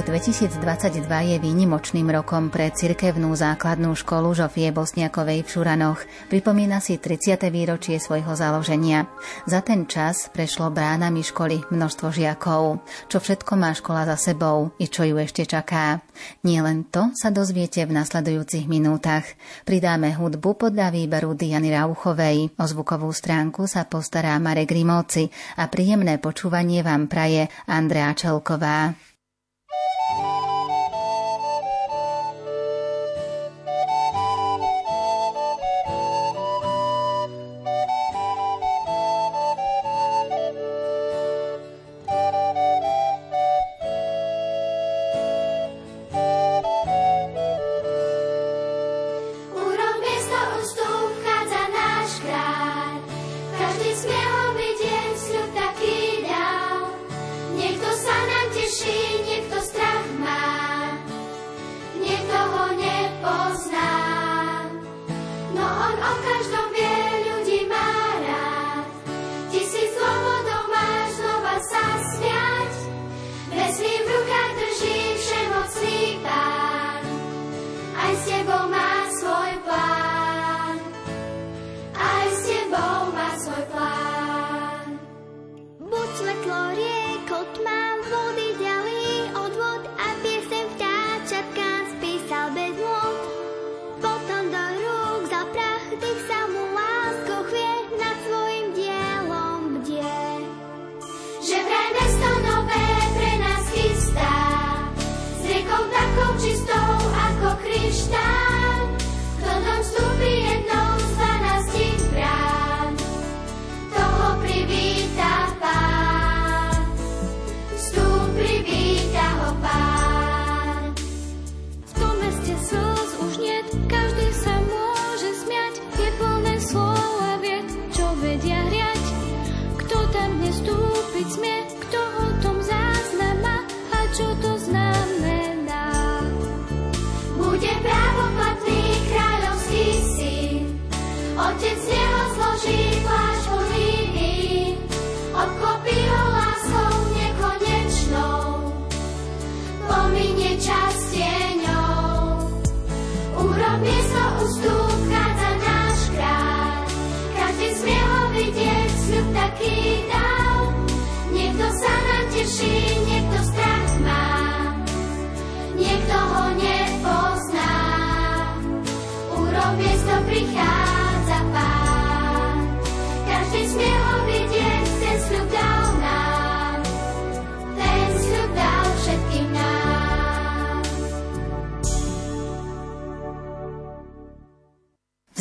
Rok 2022 je výnimočným rokom pre cirkevnú základnú školu Žofie Bosniakovej v Šuranoch. Pripomína si 30. výročie svojho založenia. Za ten čas prešlo bránami školy množstvo žiakov. Čo všetko má škola za sebou i čo ju ešte čaká. Nie to sa dozviete v nasledujúcich minútach. Pridáme hudbu podľa výberu Diany Rauchovej. O zvukovú stránku sa postará Marek Rimóci a príjemné počúvanie vám praje Andrea Čelková. Música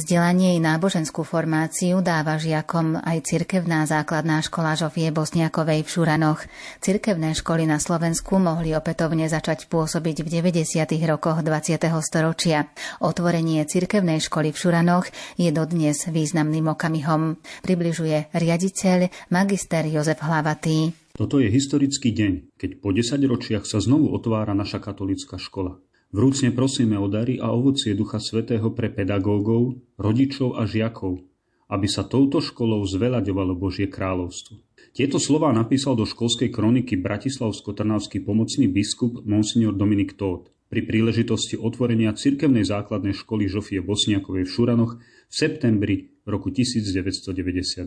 Vzdelanie i náboženskú formáciu dáva žiakom aj cirkevná základná škola Žofie Bosniakovej v Šuranoch. Cirkevné školy na Slovensku mohli opätovne začať pôsobiť v 90. rokoch 20. storočia. Otvorenie cirkevnej školy v Šuranoch je dodnes významným okamihom. Približuje riaditeľ magister Jozef Hlavatý. Toto je historický deň, keď po 10 ročiach sa znovu otvára naša katolická škola. Vrúcne prosíme o dary a ovocie Ducha Svetého pre pedagógov, rodičov a žiakov, aby sa touto školou zveľaďovalo Božie kráľovstvo. Tieto slová napísal do školskej kroniky bratislavsko-trnavský pomocný biskup Monsignor Dominik Tóth pri príležitosti otvorenia cirkevnej základnej školy Žofie Bosniakovej v Šuranoch v septembri roku 1992.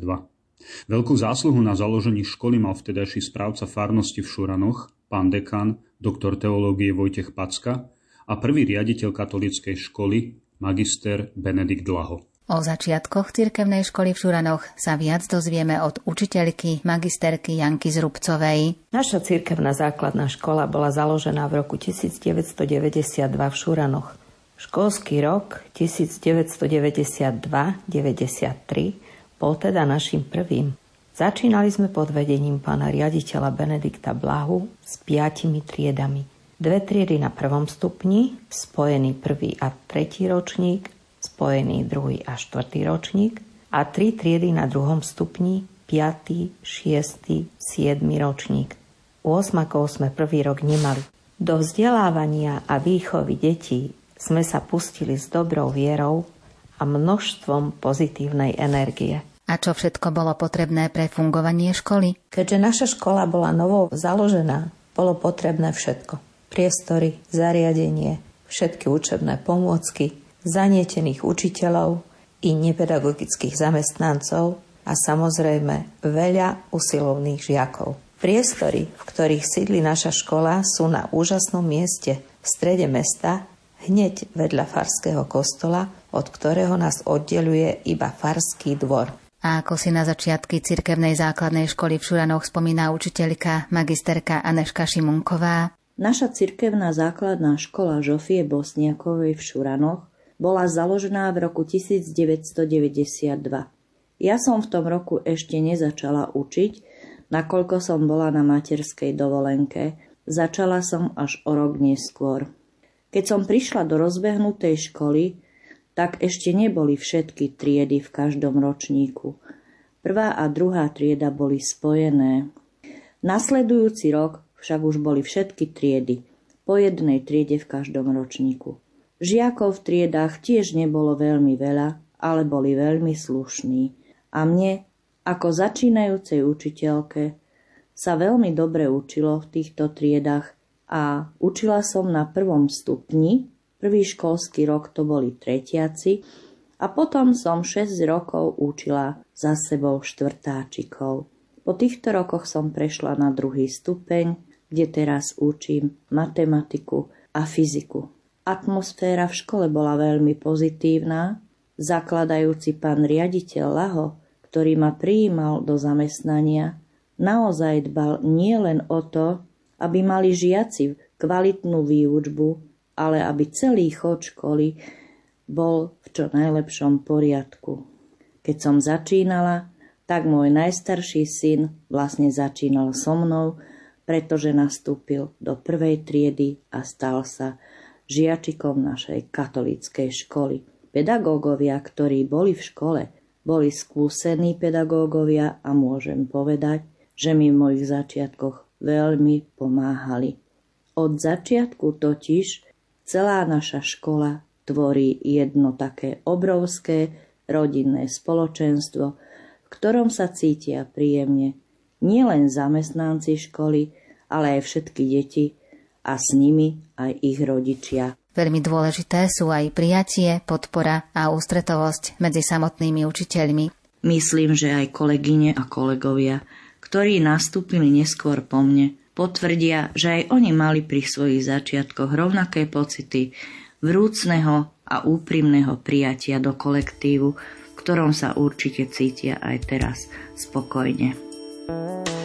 Veľkú zásluhu na založení školy mal vtedajší správca farnosti v Šuranoch, pán dekan, doktor teológie Vojtech Packa, a prvý riaditeľ katolíckej školy, magister Benedikt Dlaho. O začiatkoch cirkevnej školy v Šuranoch sa viac dozvieme od učiteľky, magisterky Janky Zrubcovej. Naša cirkevná základná škola bola založená v roku 1992 v Šuranoch. Školský rok 1992-93 bol teda našim prvým. Začínali sme pod vedením pána riaditeľa Benedikta Blahu s piatimi triedami. Dve triedy na prvom stupni, spojený prvý a tretí ročník, spojený druhý a štvrtý ročník a tri triedy na druhom stupni, piatý, šiestý, siedmy ročník. U osmakov sme prvý rok nemali. Do vzdelávania a výchovy detí sme sa pustili s dobrou vierou a množstvom pozitívnej energie. A čo všetko bolo potrebné pre fungovanie školy? Keďže naša škola bola novo založená, bolo potrebné všetko priestory, zariadenie, všetky učebné pomôcky, zanietených učiteľov i nepedagogických zamestnancov a samozrejme veľa usilovných žiakov. Priestory, v ktorých sídli naša škola, sú na úžasnom mieste v strede mesta, hneď vedľa farského kostola, od ktorého nás oddeluje iba farský dvor. A ako si na začiatky cirkevnej základnej školy v Šuranoch spomína učiteľka magisterka Aneška Šimunková. Naša cirkevná základná škola Žofie Bosniakovej v Šuranoch bola založená v roku 1992. Ja som v tom roku ešte nezačala učiť, nakoľko som bola na materskej dovolenke. Začala som až o rok neskôr. Keď som prišla do rozbehnutej školy, tak ešte neboli všetky triedy v každom ročníku. Prvá a druhá trieda boli spojené. Nasledujúci rok však už boli všetky triedy, po jednej triede v každom ročníku. Žiakov v triedách tiež nebolo veľmi veľa, ale boli veľmi slušní. A mne, ako začínajúcej učiteľke, sa veľmi dobre učilo v týchto triedách a učila som na prvom stupni Prvý školský rok to boli tretiaci a potom som 6 rokov učila za sebou štvrtáčikov. Po týchto rokoch som prešla na druhý stupeň, kde teraz učím matematiku a fyziku. Atmosféra v škole bola veľmi pozitívna. Zakladajúci pán riaditeľ Laho, ktorý ma prijímal do zamestnania, naozaj dbal nielen o to, aby mali žiaci kvalitnú výučbu, ale aby celý chod školy bol v čo najlepšom poriadku. Keď som začínala, tak môj najstarší syn vlastne začínal so mnou, pretože nastúpil do prvej triedy a stal sa žiačikom našej katolíckej školy. Pedagógovia, ktorí boli v škole, boli skúsení pedagógovia a môžem povedať, že mi v mojich začiatkoch veľmi pomáhali. Od začiatku totiž Celá naša škola tvorí jedno také obrovské rodinné spoločenstvo, v ktorom sa cítia príjemne nielen zamestnanci školy, ale aj všetky deti a s nimi aj ich rodičia. Veľmi dôležité sú aj prijatie, podpora a ústretovosť medzi samotnými učiteľmi. Myslím, že aj kolegyne a kolegovia, ktorí nastúpili neskôr po mne, potvrdia, že aj oni mali pri svojich začiatkoch rovnaké pocity vrúcneho a úprimného prijatia do kolektívu, v ktorom sa určite cítia aj teraz spokojne. Thank you.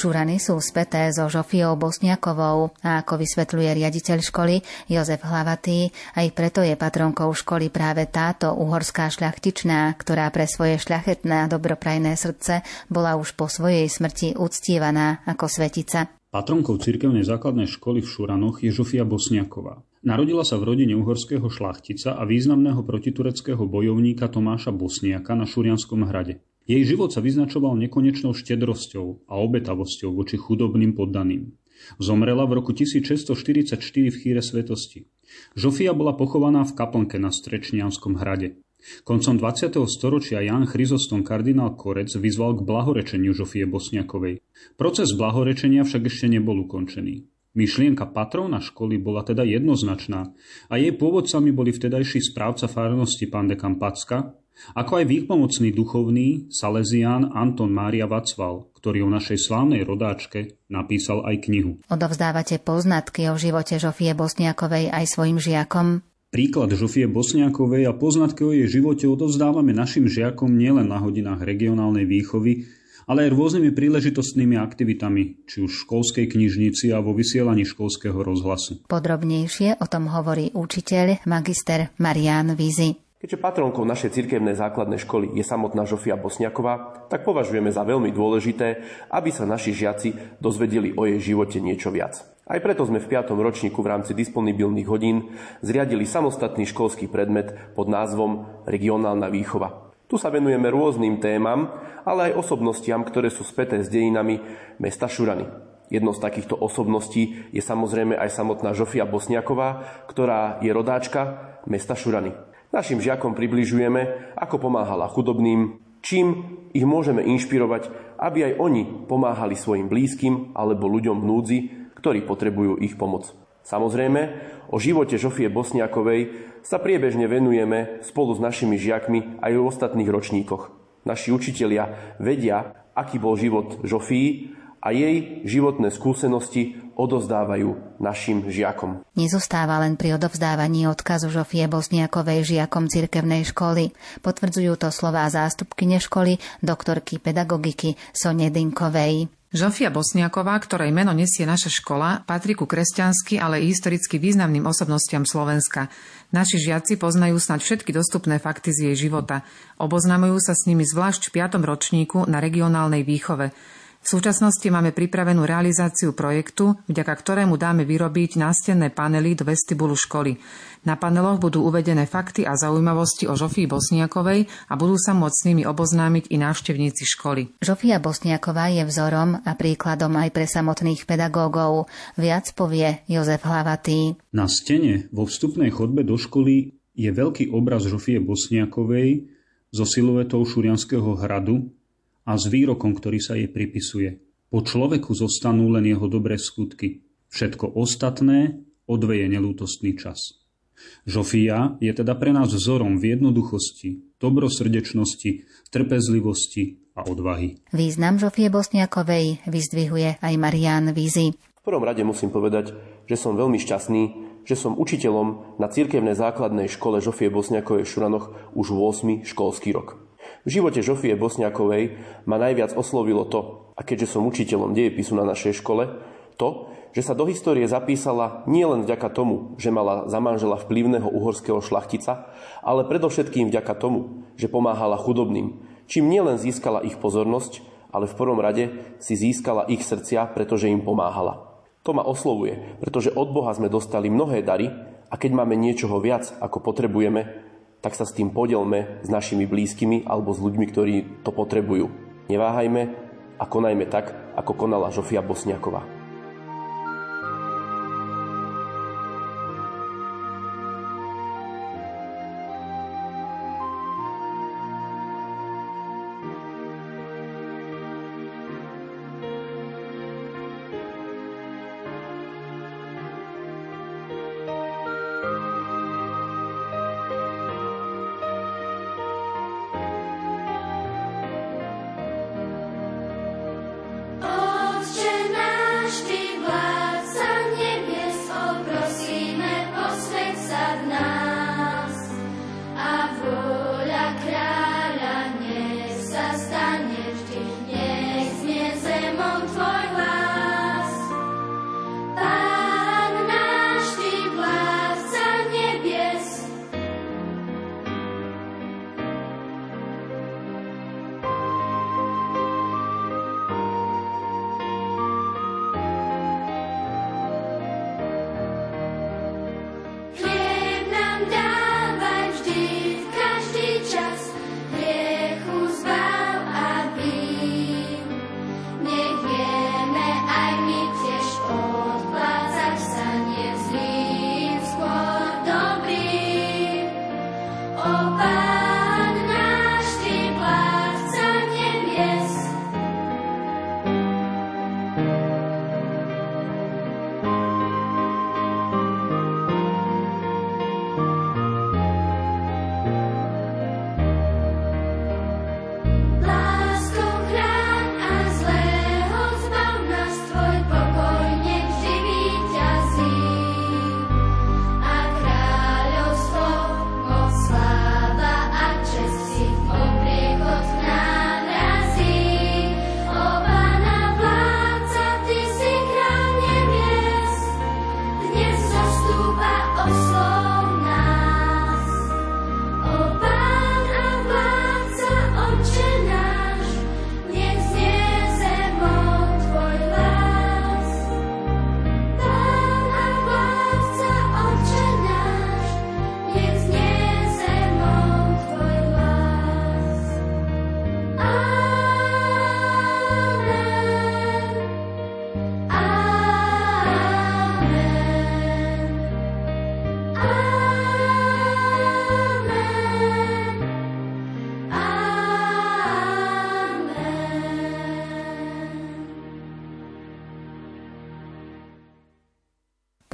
Šurany sú späté so Žofiou Bosniakovou a ako vysvetľuje riaditeľ školy Jozef Hlavatý, aj preto je patronkou školy práve táto uhorská šľachtičná, ktorá pre svoje šľachetné a dobroprajné srdce bola už po svojej smrti uctívaná ako svetica. Patronkou cirkevnej základnej školy v Šuranoch je Žofia Bosniaková. Narodila sa v rodine uhorského šlachtica a významného protitureckého bojovníka Tomáša Bosniaka na Šurianskom hrade. Jej život sa vyznačoval nekonečnou štedrosťou a obetavosťou voči chudobným poddaným. Zomrela v roku 1644 v chýre svetosti. Žofia bola pochovaná v kaplnke na Strečnianskom hrade. Koncom 20. storočia Jan Chryzostom kardinál Korec vyzval k blahorečeniu Žofie Bosniakovej. Proces blahorečenia však ešte nebol ukončený. Myšlienka patróna školy bola teda jednoznačná a jej pôvodcami boli vtedajší správca farnosti pán dekan Packa, ako aj výpomocný duchovný Salesián Anton Mária Vacval, ktorý o našej slávnej rodáčke napísal aj knihu. Odovzdávate poznatky o živote Žofie Bosniakovej aj svojim žiakom? Príklad Žofie Bosniakovej a poznatky o jej živote odovzdávame našim žiakom nielen na hodinách regionálnej výchovy, ale aj rôznymi príležitostnými aktivitami, či už v školskej knižnici a vo vysielaní školského rozhlasu. Podrobnejšie o tom hovorí učiteľ magister Marian Vizi. Keďže patronkou našej cirkevnej základnej školy je samotná Žofia Bosniaková, tak považujeme za veľmi dôležité, aby sa naši žiaci dozvedeli o jej živote niečo viac. Aj preto sme v 5. ročníku v rámci disponibilných hodín zriadili samostatný školský predmet pod názvom Regionálna výchova. Tu sa venujeme rôznym témam, ale aj osobnostiam, ktoré sú späté s dejinami mesta Šurany. Jednou z takýchto osobností je samozrejme aj samotná Žofia Bosniaková, ktorá je rodáčka mesta Šurany. Našim žiakom približujeme, ako pomáhala chudobným, čím ich môžeme inšpirovať, aby aj oni pomáhali svojim blízkym alebo ľuďom v núdzi, ktorí potrebujú ich pomoc. Samozrejme, o živote Žofie Bosniakovej sa priebežne venujeme spolu s našimi žiakmi aj v ostatných ročníkoch. Naši učitelia vedia, aký bol život Žofii a jej životné skúsenosti odovzdávajú našim žiakom. Nezostáva len pri odovzdávaní odkazu Žofie Bosniakovej žiakom cirkevnej školy. Potvrdzujú to slová zástupkyne školy, doktorky pedagogiky Sonie Dinkovej. Žofia Bosniaková, ktorej meno nesie naša škola, patrí ku kresťansky, ale i historicky významným osobnostiam Slovenska. Naši žiaci poznajú snáď všetky dostupné fakty z jej života. Oboznamujú sa s nimi zvlášť v 5. ročníku na regionálnej výchove. V súčasnosti máme pripravenú realizáciu projektu, vďaka ktorému dáme vyrobiť nástenné panely do vestibulu školy. Na paneloch budú uvedené fakty a zaujímavosti o Žofii Bosniakovej a budú sa môcť s nimi oboznámiť i návštevníci školy. Žofia Bosniaková je vzorom a príkladom aj pre samotných pedagógov. Viac povie Jozef Hlavatý. Na stene vo vstupnej chodbe do školy je veľký obraz Žofie Bosniakovej so siluetou Šurianského hradu a s výrokom, ktorý sa jej pripisuje. Po človeku zostanú len jeho dobré skutky. Všetko ostatné odveje nelútostný čas. Žofia je teda pre nás vzorom v jednoduchosti, dobrosrdečnosti, trpezlivosti a odvahy. Význam Žofie Bosniakovej vyzdvihuje aj Marian Vízy. V prvom rade musím povedať, že som veľmi šťastný, že som učiteľom na cirkevnej základnej škole Žofie Bosniakovej v Šuranoch už 8. školský rok. V živote Žofie Bosniakovej ma najviac oslovilo to, a keďže som učiteľom dejepisu na našej škole, to, že sa do histórie zapísala nielen vďaka tomu, že mala za manžela vplyvného uhorského šlachtica, ale predovšetkým vďaka tomu, že pomáhala chudobným, čím nielen získala ich pozornosť, ale v prvom rade si získala ich srdcia, pretože im pomáhala. To ma oslovuje, pretože od Boha sme dostali mnohé dary a keď máme niečoho viac, ako potrebujeme, tak sa s tým podelme s našimi blízkymi alebo s ľuďmi, ktorí to potrebujú. Neváhajme a konajme tak, ako konala Žofia Bosniaková.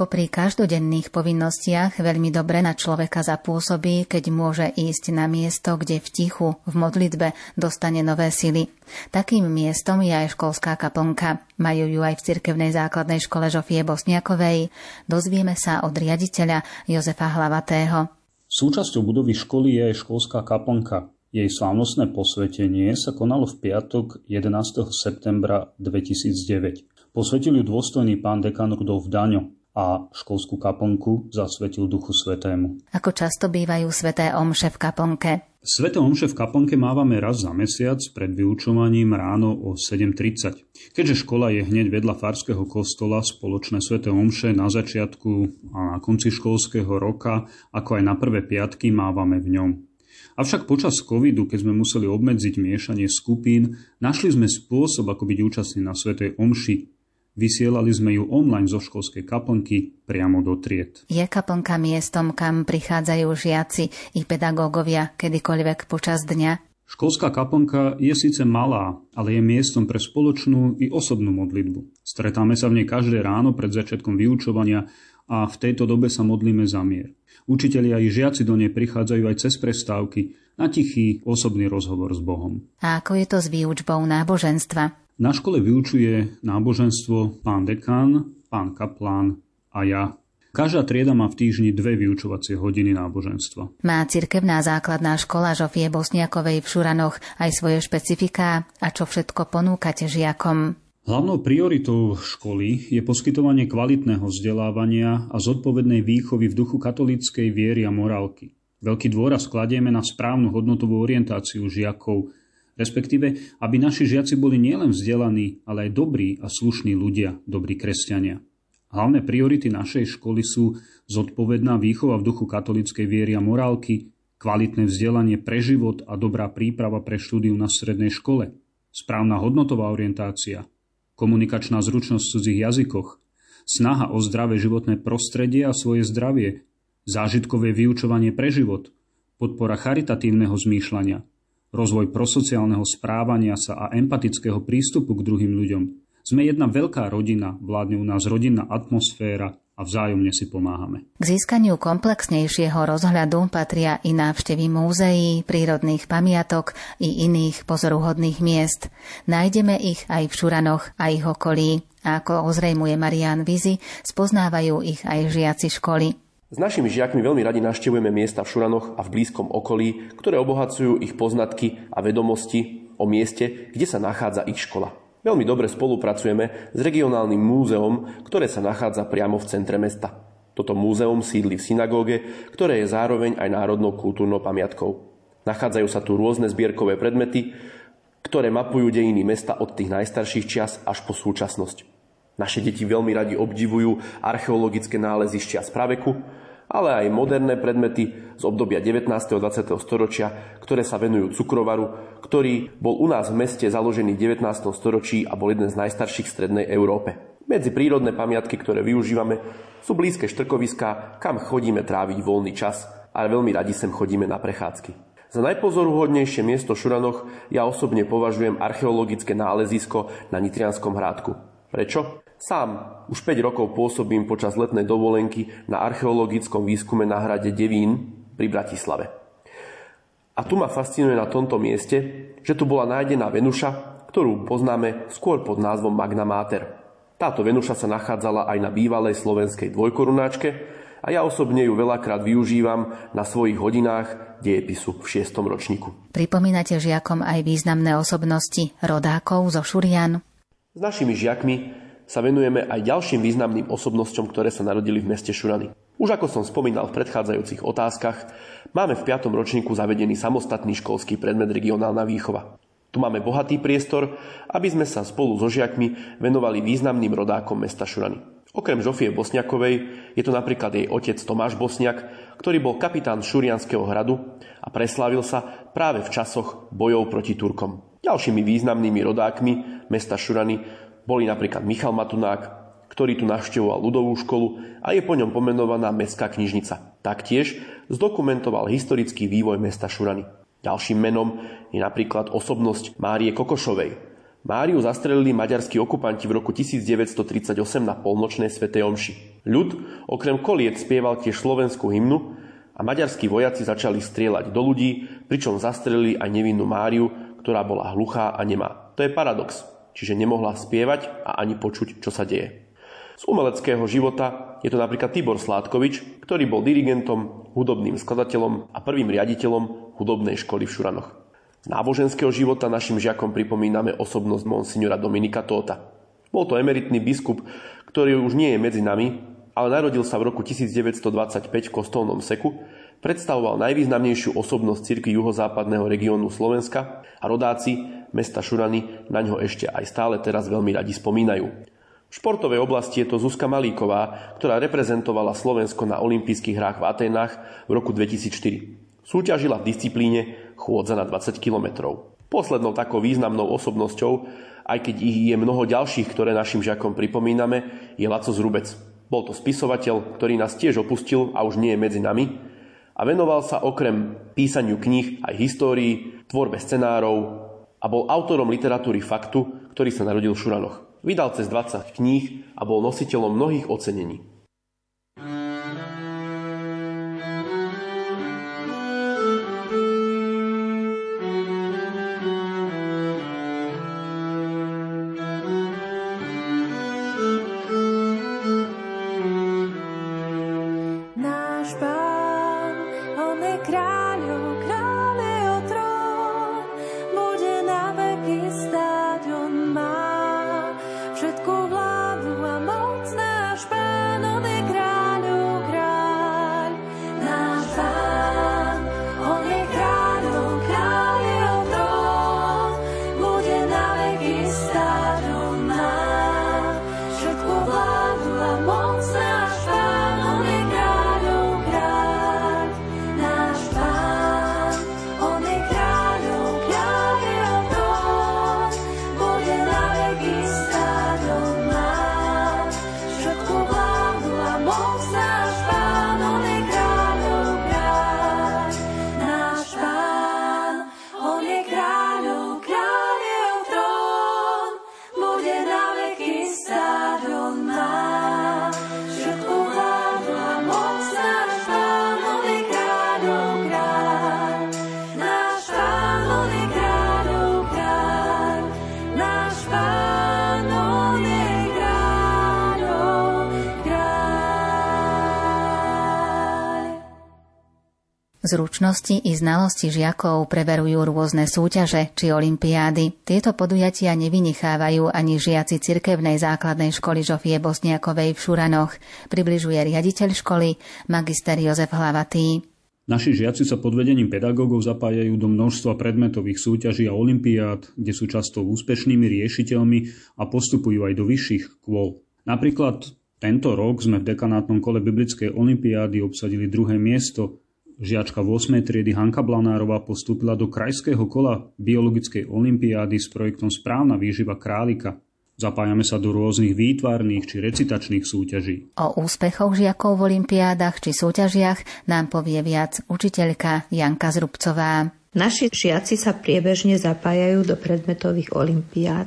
Popri každodenných povinnostiach veľmi dobre na človeka zapôsobí, keď môže ísť na miesto, kde v tichu, v modlitbe dostane nové sily. Takým miestom je aj školská kaplnka. Majú ju aj v cirkevnej základnej škole Žofie Bosniakovej. Dozvieme sa od riaditeľa Jozefa Hlavatého. Súčasťou budovy školy je aj školská kaplnka. Jej slávnostné posvetenie sa konalo v piatok 11. septembra 2009. Posvetil ju dôstojný pán dekan Rudolf Daňo a školskú kaplnku zasvetil Duchu Svetému. Ako často bývajú sveté omše v kaplnke? Sveté omše v kaplnke mávame raz za mesiac pred vyučovaním ráno o 7.30. Keďže škola je hneď vedľa farského kostola, spoločné sveté omše na začiatku a na konci školského roka, ako aj na prvé piatky, mávame v ňom. Avšak počas covidu, keď sme museli obmedziť miešanie skupín, našli sme spôsob, ako byť účastní na Svetej Omši Vysielali sme ju online zo školskej kaplnky priamo do tried. Je kaplnka miestom, kam prichádzajú žiaci i pedagógovia kedykoľvek počas dňa? Školská kaplnka je síce malá, ale je miestom pre spoločnú i osobnú modlitbu. Stretáme sa v nej každé ráno pred začiatkom vyučovania a v tejto dobe sa modlíme za mier. Učitelia i žiaci do nej prichádzajú aj cez prestávky na tichý osobný rozhovor s Bohom. A ako je to s výučbou náboženstva? Na škole vyučuje náboženstvo pán dekán, pán kaplán a ja. Každá trieda má v týždni dve vyučovacie hodiny náboženstva. Má cirkevná základná škola Žofie Bosniakovej v Šuranoch aj svoje špecifiká a čo všetko ponúkate žiakom? Hlavnou prioritou školy je poskytovanie kvalitného vzdelávania a zodpovednej výchovy v duchu katolíckej viery a morálky. Veľký dôraz kladieme na správnu hodnotovú orientáciu žiakov, respektíve aby naši žiaci boli nielen vzdelaní, ale aj dobrí a slušní ľudia, dobrí kresťania. Hlavné priority našej školy sú zodpovedná výchova v duchu katolíckej viery a morálky, kvalitné vzdelanie pre život a dobrá príprava pre štúdiu na strednej škole, správna hodnotová orientácia, komunikačná zručnosť v cudzích jazykoch, snaha o zdravé životné prostredie a svoje zdravie, zážitkové vyučovanie pre život, podpora charitatívneho zmýšľania, rozvoj prosociálneho správania sa a empatického prístupu k druhým ľuďom. Sme jedna veľká rodina, vládne u nás rodinná atmosféra a vzájomne si pomáhame. K získaniu komplexnejšieho rozhľadu patria i návštevy múzeí, prírodných pamiatok i iných pozoruhodných miest. Nájdeme ich aj v Šuranoch a ich okolí. A ako ozrejmuje Marian Vizi, spoznávajú ich aj žiaci školy. S našimi žiakmi veľmi radi navštevujeme miesta v Šuranoch a v blízkom okolí, ktoré obohacujú ich poznatky a vedomosti o mieste, kde sa nachádza ich škola. Veľmi dobre spolupracujeme s regionálnym múzeom, ktoré sa nachádza priamo v centre mesta. Toto múzeum sídli v synagóge, ktoré je zároveň aj národnou kultúrnou pamiatkou. Nachádzajú sa tu rôzne zbierkové predmety, ktoré mapujú dejiny mesta od tých najstarších čias až po súčasnosť. Naše deti veľmi radi obdivujú archeologické nálezy z čias praveku, ale aj moderné predmety z obdobia 19. a 20. storočia, ktoré sa venujú cukrovaru, ktorý bol u nás v meste založený v 19. storočí a bol jeden z najstarších v strednej Európe. Medzi prírodné pamiatky, ktoré využívame, sú blízke štrkoviská, kam chodíme tráviť voľný čas, ale veľmi radi sem chodíme na prechádzky. Za najpozoruhodnejšie miesto v Šuranoch ja osobne považujem archeologické nálezisko na Nitrianskom hrádku. Prečo? Sám už 5 rokov pôsobím počas letnej dovolenky na archeologickom výskume na hrade Devín pri Bratislave. A tu ma fascinuje na tomto mieste, že tu bola nájdená Venuša, ktorú poznáme skôr pod názvom Magna Mater. Táto Venuša sa nachádzala aj na bývalej slovenskej dvojkorunáčke a ja osobne ju veľakrát využívam na svojich hodinách dejepisu v 6. ročníku. Pripomínate žiakom aj významné osobnosti rodákov zo Šurian? S našimi žiakmi sa venujeme aj ďalším významným osobnosťom, ktoré sa narodili v meste Šurany. Už ako som spomínal v predchádzajúcich otázkach, máme v 5. ročníku zavedený samostatný školský predmet regionálna výchova. Tu máme bohatý priestor, aby sme sa spolu so žiakmi venovali významným rodákom mesta Šurany. Okrem Žofie Bosniakovej je to napríklad jej otec Tomáš Bosniak, ktorý bol kapitán Šurianského hradu a preslávil sa práve v časoch bojov proti Turkom. Ďalšími významnými rodákmi mesta Šurany boli napríklad Michal Matunák, ktorý tu navštevoval ľudovú školu a je po ňom pomenovaná Mestská knižnica. Taktiež zdokumentoval historický vývoj mesta Šurany. Ďalším menom je napríklad osobnosť Márie Kokošovej. Máriu zastrelili maďarskí okupanti v roku 1938 na polnočnej svätej omši. Ľud okrem koliet spieval tiež slovenskú hymnu a maďarskí vojaci začali strieľať do ľudí, pričom zastrelili aj nevinnú Máriu, ktorá bola hluchá a nemá. To je paradox, čiže nemohla spievať a ani počuť, čo sa deje. Z umeleckého života je to napríklad Tibor Sládkovič, ktorý bol dirigentom, hudobným skladateľom a prvým riaditeľom hudobnej školy v Šuranoch. Z náboženského života našim žiakom pripomíname osobnosť monsignora Dominika Tóta. Bol to emeritný biskup, ktorý už nie je medzi nami, ale narodil sa v roku 1925 v kostolnom Seku, predstavoval najvýznamnejšiu osobnosť cirkvi juhozápadného regiónu Slovenska a rodáci mesta Šurany na ňo ešte aj stále teraz veľmi radi spomínajú. V športovej oblasti je to Zuzka Malíková, ktorá reprezentovala Slovensko na olympijských hrách v Aténach v roku 2004. Súťažila v disciplíne chôdza na 20 kilometrov. Poslednou takou významnou osobnosťou, aj keď ich je mnoho ďalších, ktoré našim žiakom pripomíname, je Laco Zrubec. Bol to spisovateľ, ktorý nás tiež opustil a už nie je medzi nami a venoval sa okrem písaniu kníh aj histórii, tvorbe scenárov a bol autorom literatúry faktu, ktorý sa narodil v Šuranoch. Vydal cez 20 kníh a bol nositeľom mnohých ocenení. Zručnosti i znalosti žiakov preverujú rôzne súťaže či olimpiády. Tieto podujatia nevynechávajú ani žiaci cirkevnej základnej školy Žofie Bosniakovej v Šuranoch, približuje riaditeľ školy, magister Jozef Hlavatý. Naši žiaci sa pod vedením pedagógov zapájajú do množstva predmetových súťaží a olimpiád, kde sú často úspešnými riešiteľmi a postupujú aj do vyšších kôl. Napríklad tento rok sme v dekanátnom kole biblickej olimpiády obsadili druhé miesto Žiačka 8. triedy Hanka Blanárová postúpila do krajského kola biologickej olimpiády s projektom Správna výživa králika. Zapájame sa do rôznych výtvarných či recitačných súťaží. O úspechoch žiakov v olimpiádach či súťažiach nám povie viac učiteľka Janka Zrubcová. Naši žiaci sa priebežne zapájajú do predmetových olimpiád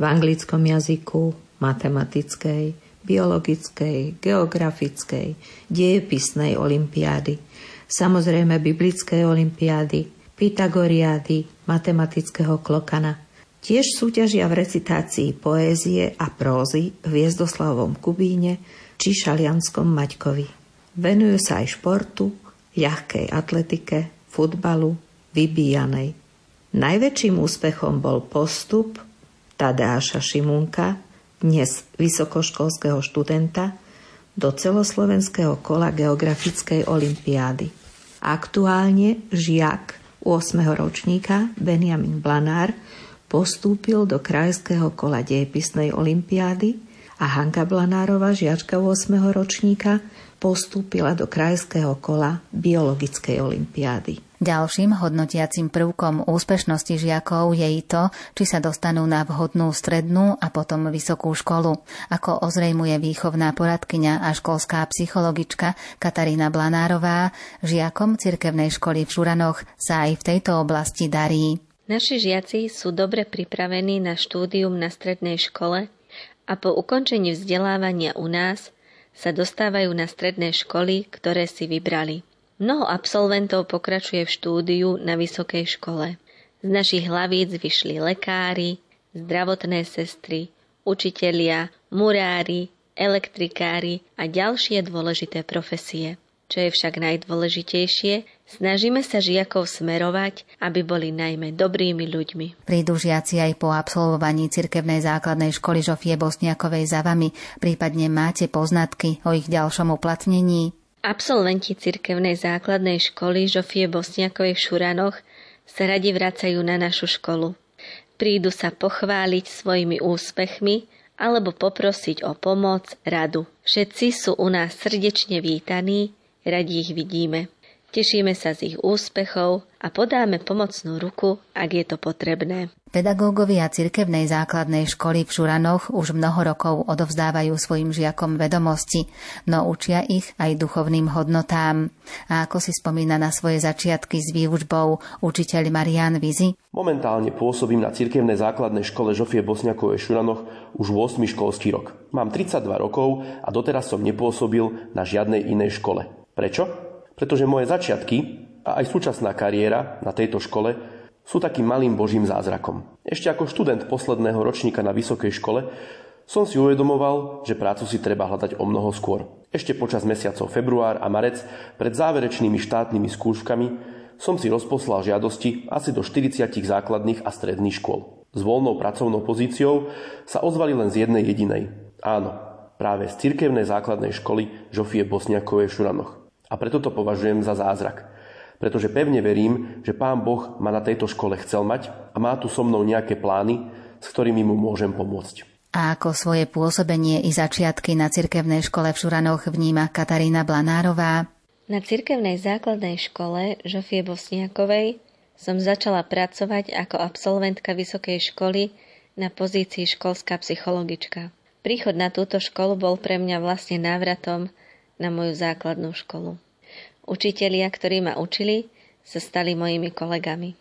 v anglickom jazyku, matematickej, biologickej, geografickej, dejepisnej olimpiády – samozrejme biblické olimpiády, Pythagoriády, matematického klokana. Tiež súťažia v recitácii poézie a prózy v Viezdoslavom Kubíne či Šalianskom Maťkovi. Venujú sa aj športu, ľahkej atletike, futbalu, vybíjanej. Najväčším úspechom bol postup Tadeáša Šimunka, dnes vysokoškolského študenta, do celoslovenského kola geografickej olimpiády. Aktuálne žiak 8. ročníka Benjamin Blanár postúpil do krajského kola dejepisnej olimpiády a Hanka Blanárova, žiačka 8. ročníka, postúpila do krajského kola biologickej olimpiády. Ďalším hodnotiacim prvkom úspešnosti žiakov je i to, či sa dostanú na vhodnú strednú a potom vysokú školu. Ako ozrejmuje výchovná poradkyňa a školská psychologička Katarína Blanárová, žiakom cirkevnej školy v Žuranoch sa aj v tejto oblasti darí. Naši žiaci sú dobre pripravení na štúdium na strednej škole a po ukončení vzdelávania u nás sa dostávajú na stredné školy, ktoré si vybrali. Mnoho absolventov pokračuje v štúdiu na vysokej škole. Z našich hlavíc vyšli lekári, zdravotné sestry, učitelia, murári, elektrikári a ďalšie dôležité profesie. Čo je však najdôležitejšie, snažíme sa žiakov smerovať, aby boli najmä dobrými ľuďmi. Prídu žiaci aj po absolvovaní cirkevnej základnej školy Žofie Bosniakovej za vami, prípadne máte poznatky o ich ďalšom uplatnení? Absolventi cirkevnej základnej školy Žofie Bosniakovej v Šuranoch sa radi vracajú na našu školu. Prídu sa pochváliť svojimi úspechmi alebo poprosiť o pomoc, radu. Všetci sú u nás srdečne vítaní Radi ich vidíme. Tešíme sa z ich úspechov a podáme pomocnú ruku, ak je to potrebné. Pedagógovia cirkevnej základnej školy v Šuranoch už mnoho rokov odovzdávajú svojim žiakom vedomosti, no učia ich aj duchovným hodnotám. A ako si spomína na svoje začiatky s výučbou učiteľ Marian Vizi? Momentálne pôsobím na cirkevnej základnej škole Žofie Bosniakovej v Šuranoch už 8. školský rok. Mám 32 rokov a doteraz som nepôsobil na žiadnej inej škole. Prečo? Pretože moje začiatky a aj súčasná kariéra na tejto škole sú takým malým božím zázrakom. Ešte ako študent posledného ročníka na vysokej škole som si uvedomoval, že prácu si treba hľadať o mnoho skôr. Ešte počas mesiacov február a marec pred záverečnými štátnymi skúškami som si rozposlal žiadosti asi do 40 základných a stredných škôl. S voľnou pracovnou pozíciou sa ozvali len z jednej jedinej. Áno, práve z cirkevnej základnej školy Žofie Bosniakovej v Šuranoch. A preto to považujem za zázrak. Pretože pevne verím, že Pán Boh ma na tejto škole chcel mať a má tu so mnou nejaké plány, s ktorými mu môžem pomôcť. A ako svoje pôsobenie i začiatky na cirkevnej škole v Šuranoch vníma Katarína Blanárová? Na cirkevnej základnej škole Žofie Bosniakovej som začala pracovať ako absolventka vysokej školy na pozícii školská psychologička. Príchod na túto školu bol pre mňa vlastne návratom na moju základnú školu. Učitelia, ktorí ma učili, sa stali mojimi kolegami.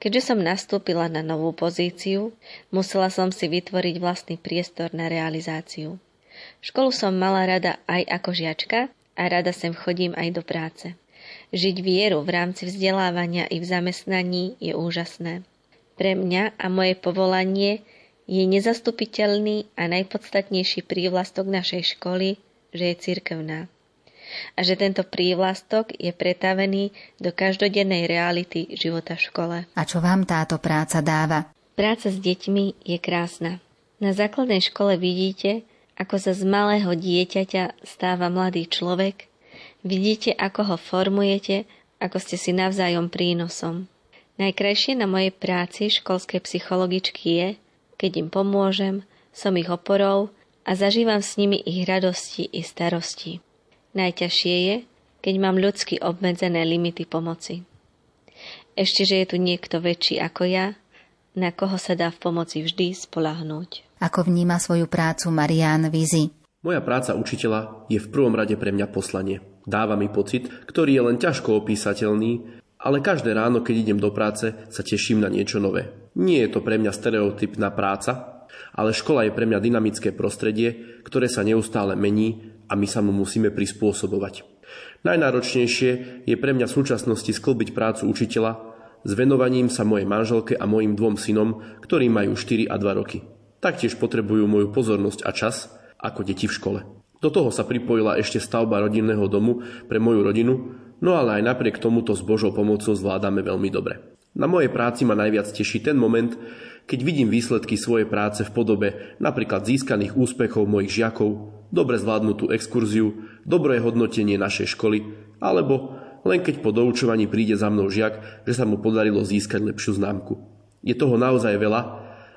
Keďže som nastúpila na novú pozíciu, musela som si vytvoriť vlastný priestor na realizáciu. Školu som mala rada aj ako žiačka a rada sem chodím aj do práce. Žiť vieru v rámci vzdelávania i v zamestnaní je úžasné. Pre mňa a moje povolanie je nezastupiteľný a najpodstatnejší prívlastok našej školy že je cirkevná a že tento prívlastok je pretavený do každodennej reality života v škole. A čo vám táto práca dáva? Práca s deťmi je krásna. Na základnej škole vidíte, ako sa z malého dieťaťa stáva mladý človek, vidíte, ako ho formujete, ako ste si navzájom prínosom. Najkrajšie na mojej práci školskej psychologičky je, keď im pomôžem, som ich oporou a zažívam s nimi ich radosti i starosti. Najťažšie je, keď mám ľudsky obmedzené limity pomoci. Ešte, že je tu niekto väčší ako ja, na koho sa dá v pomoci vždy spolahnúť. Ako vníma svoju prácu Marian Vizi? Moja práca učiteľa je v prvom rade pre mňa poslanie. Dáva mi pocit, ktorý je len ťažko opísateľný, ale každé ráno, keď idem do práce, sa teším na niečo nové. Nie je to pre mňa stereotypná práca, ale škola je pre mňa dynamické prostredie, ktoré sa neustále mení a my sa mu musíme prispôsobovať. Najnáročnejšie je pre mňa v súčasnosti sklbiť prácu učiteľa s venovaním sa mojej manželke a mojim dvom synom, ktorí majú 4 a 2 roky. Taktiež potrebujú moju pozornosť a čas ako deti v škole. Do toho sa pripojila ešte stavba rodinného domu pre moju rodinu, no ale aj napriek tomuto s Božou pomocou zvládame veľmi dobre. Na mojej práci ma najviac teší ten moment, keď vidím výsledky svojej práce v podobe napríklad získaných úspechov mojich žiakov, dobre zvládnutú exkurziu, dobré hodnotenie našej školy, alebo len keď po doučovaní príde za mnou žiak, že sa mu podarilo získať lepšiu známku. Je toho naozaj veľa,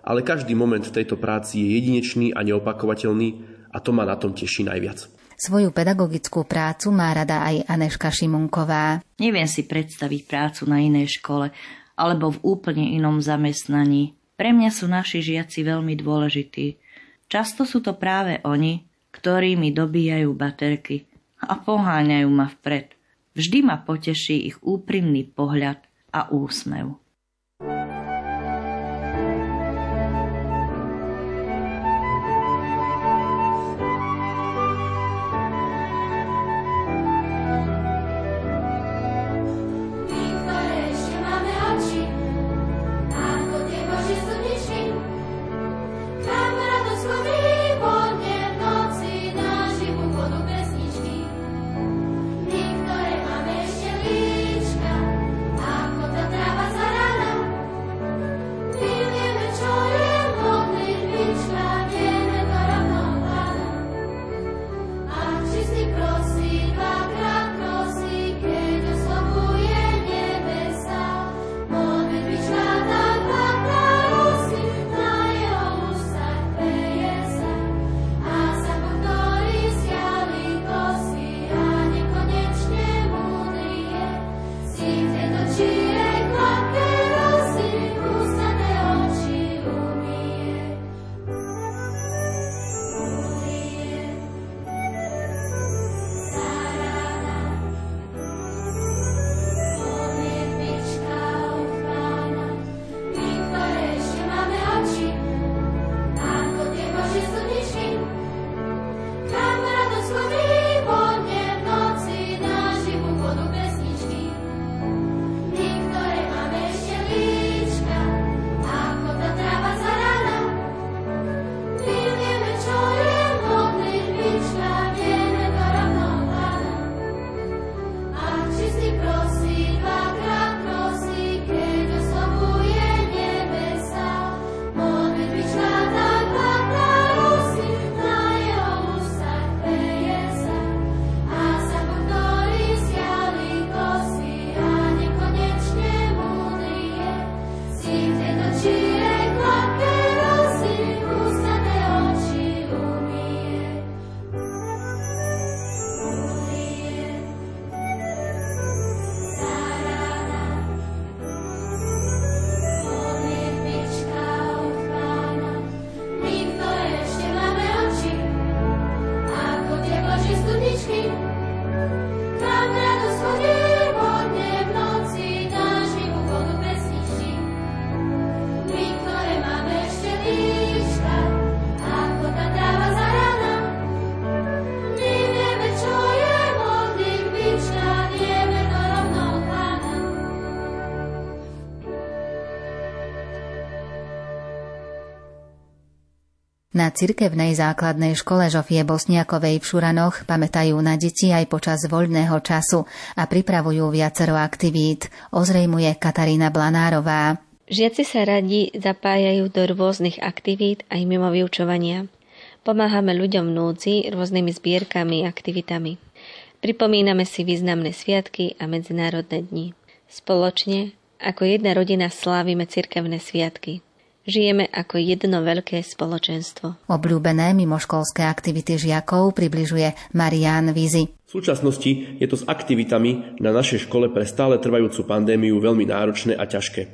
ale každý moment v tejto práci je jedinečný a neopakovateľný a to ma na tom teší najviac. Svoju pedagogickú prácu má rada aj Aneška Šimunková. Neviem si predstaviť prácu na inej škole alebo v úplne inom zamestnaní. Pre mňa sú naši žiaci veľmi dôležití. Často sú to práve oni, ktorí mi dobíjajú baterky a poháňajú ma vpred. Vždy ma poteší ich úprimný pohľad a úsmev. Na cirkevnej základnej škole Žofie Bosniakovej v Šuranoch pamätajú na deti aj počas voľného času a pripravujú viacero aktivít, ozrejmuje Katarína Blanárová. Žiaci sa radi zapájajú do rôznych aktivít aj mimo vyučovania. Pomáhame ľuďom v núdzi rôznymi zbierkami a aktivitami. Pripomíname si významné sviatky a medzinárodné dni. Spoločne, ako jedna rodina, slávime cirkevné sviatky. Žijeme ako jedno veľké spoločenstvo. Obľúbené mimoškolské aktivity žiakov približuje Marian Vizi. V súčasnosti je to s aktivitami na našej škole pre stále trvajúcu pandémiu veľmi náročné a ťažké.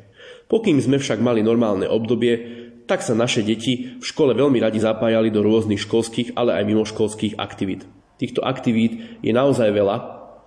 Pokým sme však mali normálne obdobie, tak sa naše deti v škole veľmi radi zapájali do rôznych školských, ale aj mimoškolských aktivít. Týchto aktivít je naozaj veľa,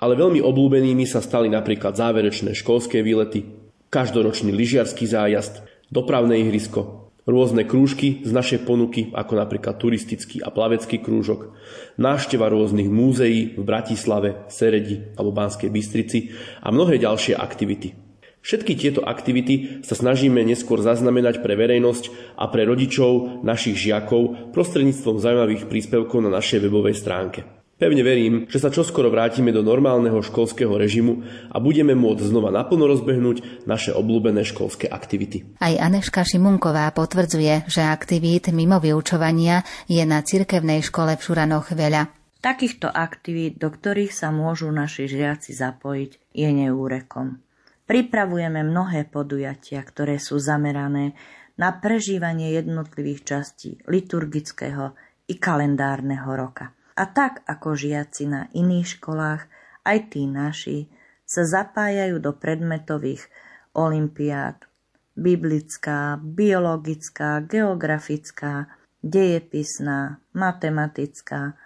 ale veľmi obľúbenými sa stali napríklad záverečné školské výlety, každoročný lyžiarsky zájazd, dopravné ihrisko, rôzne krúžky z našej ponuky, ako napríklad turistický a plavecký krúžok, návšteva rôznych múzeí v Bratislave, Seredi alebo Banskej Bystrici a mnohé ďalšie aktivity. Všetky tieto aktivity sa snažíme neskôr zaznamenať pre verejnosť a pre rodičov našich žiakov prostredníctvom zaujímavých príspevkov na našej webovej stránke. Pevne verím, že sa čoskoro vrátime do normálneho školského režimu a budeme môcť znova naplno rozbehnúť naše obľúbené školské aktivity. Aj Aneška Šimunková potvrdzuje, že aktivít mimo vyučovania je na cirkevnej škole v Šuranoch veľa. Takýchto aktivít, do ktorých sa môžu naši žiaci zapojiť, je neúrekom. Pripravujeme mnohé podujatia, ktoré sú zamerané na prežívanie jednotlivých častí liturgického i kalendárneho roka. A tak ako žiaci na iných školách, aj tí naši sa zapájajú do predmetových olimpiád. Biblická, biologická, geografická, dejepisná, matematická,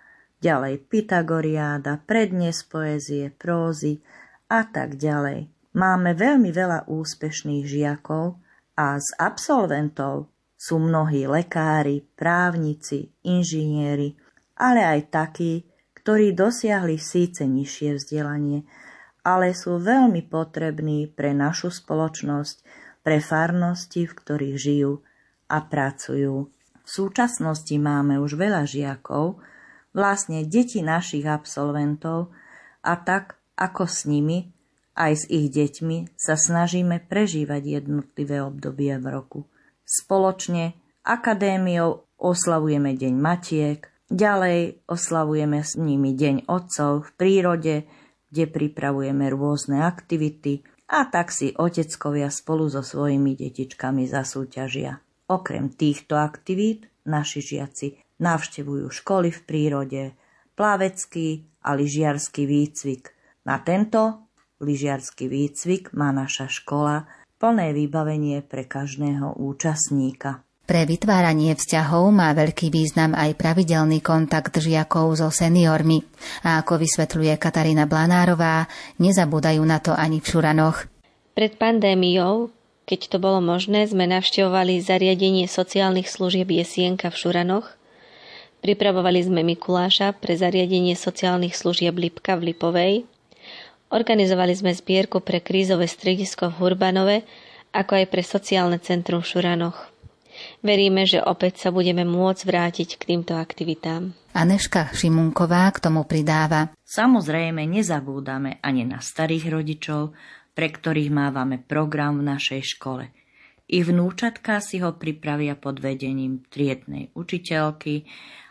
ďalej Pythagoriáda, prednes poézie, prózy a tak ďalej. Máme veľmi veľa úspešných žiakov a z absolventov sú mnohí lekári, právnici, inžinieri, ale aj takí, ktorí dosiahli síce nižšie vzdelanie, ale sú veľmi potrební pre našu spoločnosť, pre farnosti, v ktorých žijú a pracujú. V súčasnosti máme už veľa žiakov, vlastne deti našich absolventov a tak ako s nimi, aj s ich deťmi sa snažíme prežívať jednotlivé obdobie v roku. Spoločne akadémiou oslavujeme Deň Matiek, Ďalej oslavujeme s nimi Deň otcov v prírode, kde pripravujeme rôzne aktivity a tak si oteckovia spolu so svojimi detičkami zasúťažia. Okrem týchto aktivít naši žiaci navštevujú školy v prírode, plavecký a lyžiarský výcvik. Na tento lyžiarský výcvik má naša škola plné vybavenie pre každého účastníka. Pre vytváranie vzťahov má veľký význam aj pravidelný kontakt žiakov so seniormi. A ako vysvetľuje Katarína Blanárová, nezabúdajú na to ani v Šuranoch. Pred pandémiou, keď to bolo možné, sme navštevovali zariadenie sociálnych služieb Jesienka v Šuranoch. Pripravovali sme Mikuláša pre zariadenie sociálnych služieb Lipka v Lipovej. Organizovali sme zbierku pre krízové stredisko v Hurbanove, ako aj pre sociálne centrum v Šuranoch. Veríme, že opäť sa budeme môcť vrátiť k týmto aktivitám. Aneška Šimunková k tomu pridáva. Samozrejme nezabúdame ani na starých rodičov, pre ktorých mávame program v našej škole. Ich vnúčatka si ho pripravia pod vedením triednej učiteľky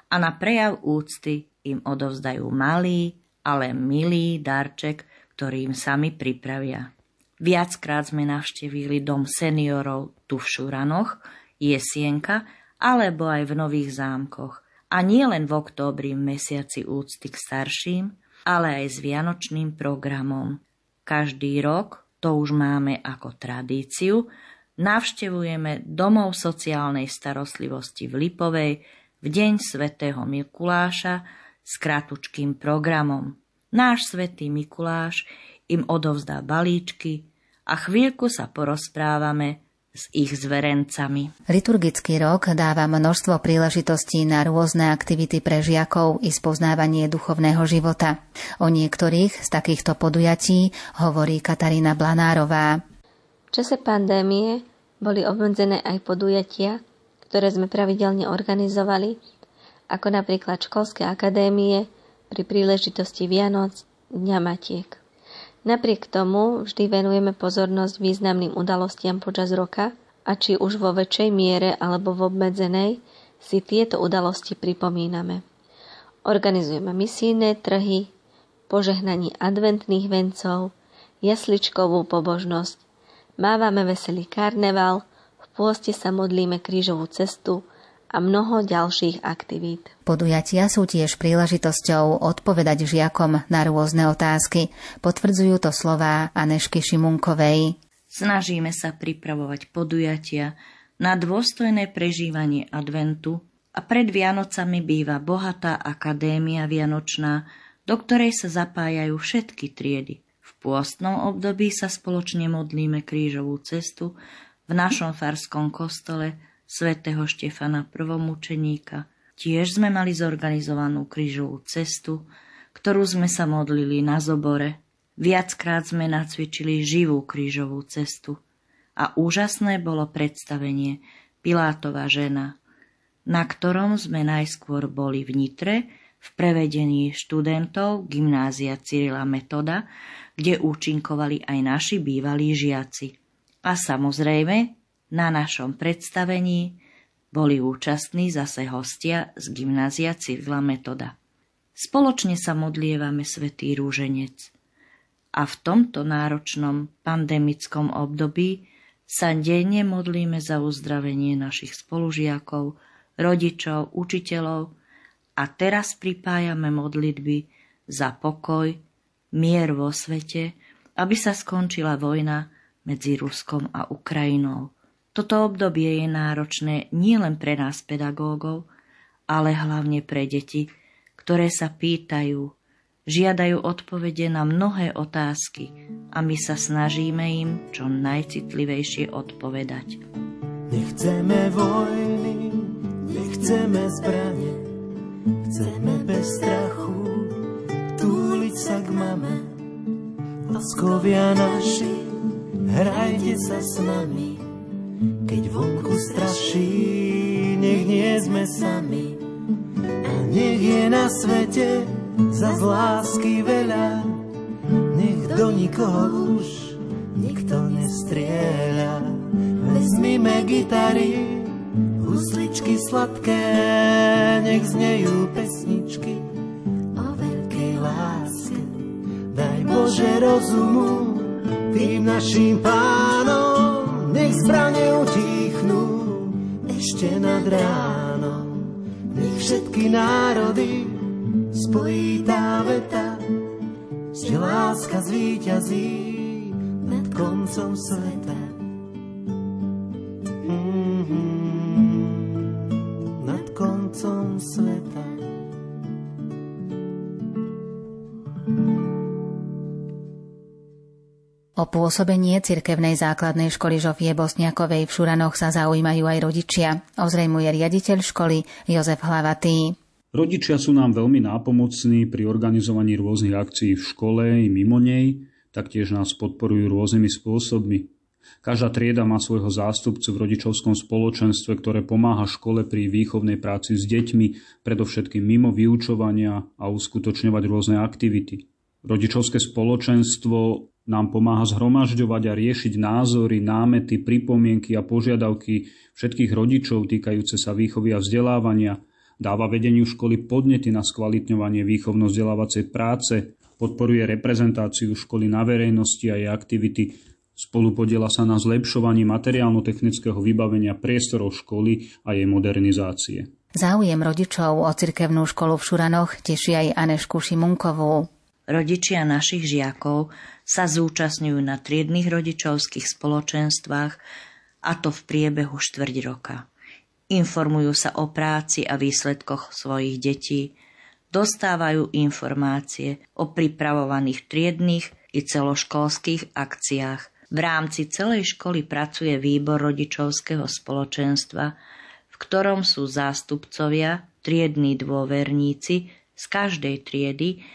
a na prejav úcty im odovzdajú malý, ale milý darček, ktorý im sami pripravia. Viackrát sme navštívili dom seniorov tu v Šuranoch, Jesienka alebo aj v Nových zámkoch. A nie len v októbri v mesiaci úcty k starším, ale aj s vianočným programom. Každý rok, to už máme ako tradíciu, navštevujeme domov sociálnej starostlivosti v Lipovej v deň svätého Mikuláša s kratučkým programom. Náš svätý Mikuláš im odovzdá balíčky a chvíľku sa porozprávame s ich zverencami. Liturgický rok dáva množstvo príležitostí na rôzne aktivity pre žiakov i spoznávanie duchovného života. O niektorých z takýchto podujatí hovorí Katarína Blanárová. V čase pandémie boli obmedzené aj podujatia, ktoré sme pravidelne organizovali, ako napríklad školské akadémie pri príležitosti Vianoc, Dňa Matiek. Napriek tomu vždy venujeme pozornosť významným udalostiam počas roka a či už vo väčšej miere alebo v obmedzenej si tieto udalosti pripomíname. Organizujeme misijné trhy, požehnanie adventných vencov, jasličkovú pobožnosť, mávame veselý karneval, v pôste sa modlíme krížovú cestu, a mnoho ďalších aktivít. Podujatia sú tiež príležitosťou odpovedať žiakom na rôzne otázky. Potvrdzujú to slová Anešky Šimunkovej. Snažíme sa pripravovať podujatia na dôstojné prežívanie adventu a pred Vianocami býva bohatá akadémia vianočná, do ktorej sa zapájajú všetky triedy. V pôstnom období sa spoločne modlíme krížovú cestu v našom farskom kostole svätého Štefana prvomučeníka. Tiež sme mali zorganizovanú krížovú cestu, ktorú sme sa modlili na zobore. Viackrát sme nacvičili živú krížovú cestu a úžasné bolo predstavenie Pilátova žena, na ktorom sme najskôr boli v Nitre v prevedení študentov gymnázia Cyrila Metoda, kde účinkovali aj naši bývalí žiaci. A samozrejme na našom predstavení boli účastní zase hostia z gymnázia Cyrila Metoda. Spoločne sa modlievame Svetý rúženec. A v tomto náročnom pandemickom období sa denne modlíme za uzdravenie našich spolužiakov, rodičov, učiteľov a teraz pripájame modlitby za pokoj, mier vo svete, aby sa skončila vojna medzi Ruskom a Ukrajinou. Toto obdobie je náročné nielen pre nás pedagógov, ale hlavne pre deti, ktoré sa pýtajú, žiadajú odpovede na mnohé otázky a my sa snažíme im čo najcitlivejšie odpovedať. Nechceme vojny, nechceme zbranie, chceme bez strachu túliť sa k mame. Láskovia naši, hrajte sa s nami, keď vonku straší, nech nie sme sami. A nech je na svete za lásky veľa. Nech do nikoho už nikto nestrieľa. Vezmime gitary, husličky sladké, nech znejú pesničky o veľkej láske. Daj Bože rozumu tým našim pánom, nech zbrane utichnú ešte nad ránom. Nech všetky národy spojí tá veta, že láska zvíťazí nad koncom sveta. Pôsobenie cirkevnej základnej školy Žofie Bosniakovej v Šuranoch sa zaujímajú aj rodičia, ozrejmuje riaditeľ školy Jozef Hlavatý. Rodičia sú nám veľmi nápomocní pri organizovaní rôznych akcií v škole i mimo nej, taktiež nás podporujú rôznymi spôsobmi. Každá trieda má svojho zástupcu v rodičovskom spoločenstve, ktoré pomáha škole pri výchovnej práci s deťmi, predovšetkým mimo vyučovania a uskutočňovať rôzne aktivity. Rodičovské spoločenstvo nám pomáha zhromažďovať a riešiť názory, námety, pripomienky a požiadavky všetkých rodičov týkajúce sa výchovy a vzdelávania, dáva vedeniu školy podnety na skvalitňovanie výchovno-vzdelávacej práce, podporuje reprezentáciu školy na verejnosti a jej aktivity, spolupodiela sa na zlepšovaní materiálno-technického vybavenia priestorov školy a jej modernizácie. Záujem rodičov o cirkevnú školu v Šuranoch teší aj Anešku Šimunkovú. Rodičia našich žiakov sa zúčastňujú na triednych rodičovských spoločenstvách a to v priebehu štvrť roka. Informujú sa o práci a výsledkoch svojich detí, dostávajú informácie o pripravovaných triednych i celoškolských akciách. V rámci celej školy pracuje výbor rodičovského spoločenstva, v ktorom sú zástupcovia, triední dôverníci z každej triedy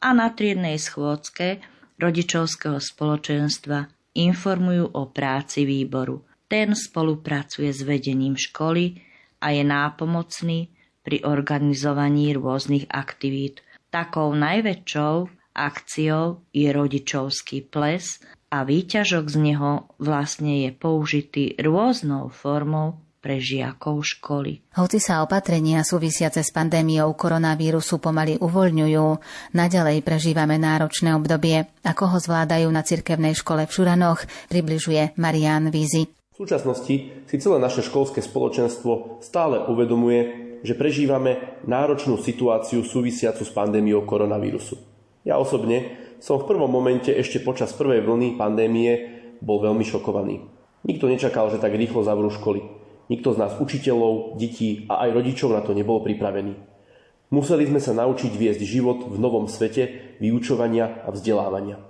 a na triednej schôdzke rodičovského spoločenstva informujú o práci výboru. Ten spolupracuje s vedením školy a je nápomocný pri organizovaní rôznych aktivít. Takou najväčšou akciou je rodičovský ples a výťažok z neho vlastne je použitý rôznou formou pre žiakov školy. Hoci sa opatrenia súvisiace s pandémiou koronavírusu pomaly uvoľňujú, naďalej prežívame náročné obdobie. Ako ho zvládajú na cirkevnej škole v Šuranoch, približuje Marian Vízy. V súčasnosti si celé naše školské spoločenstvo stále uvedomuje, že prežívame náročnú situáciu súvisiacu s pandémiou koronavírusu. Ja osobne som v prvom momente ešte počas prvej vlny pandémie bol veľmi šokovaný. Nikto nečakal, že tak rýchlo zavrú školy. Nikto z nás učiteľov, detí a aj rodičov na to nebol pripravený. Museli sme sa naučiť viesť život v novom svete vyučovania a vzdelávania.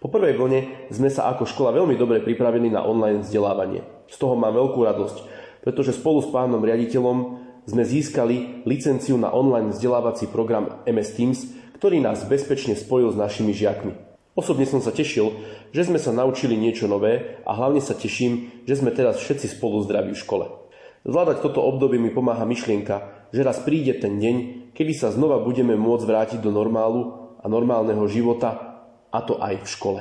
Po prvej vlne sme sa ako škola veľmi dobre pripravili na online vzdelávanie. Z toho mám veľkú radosť, pretože spolu s pánom riaditeľom sme získali licenciu na online vzdelávací program MS Teams, ktorý nás bezpečne spojil s našimi žiakmi. Osobne som sa tešil, že sme sa naučili niečo nové a hlavne sa teším, že sme teraz všetci spolu zdraví v škole. Zvládať toto obdobie mi pomáha myšlienka, že raz príde ten deň, kedy sa znova budeme môcť vrátiť do normálu a normálneho života, a to aj v škole.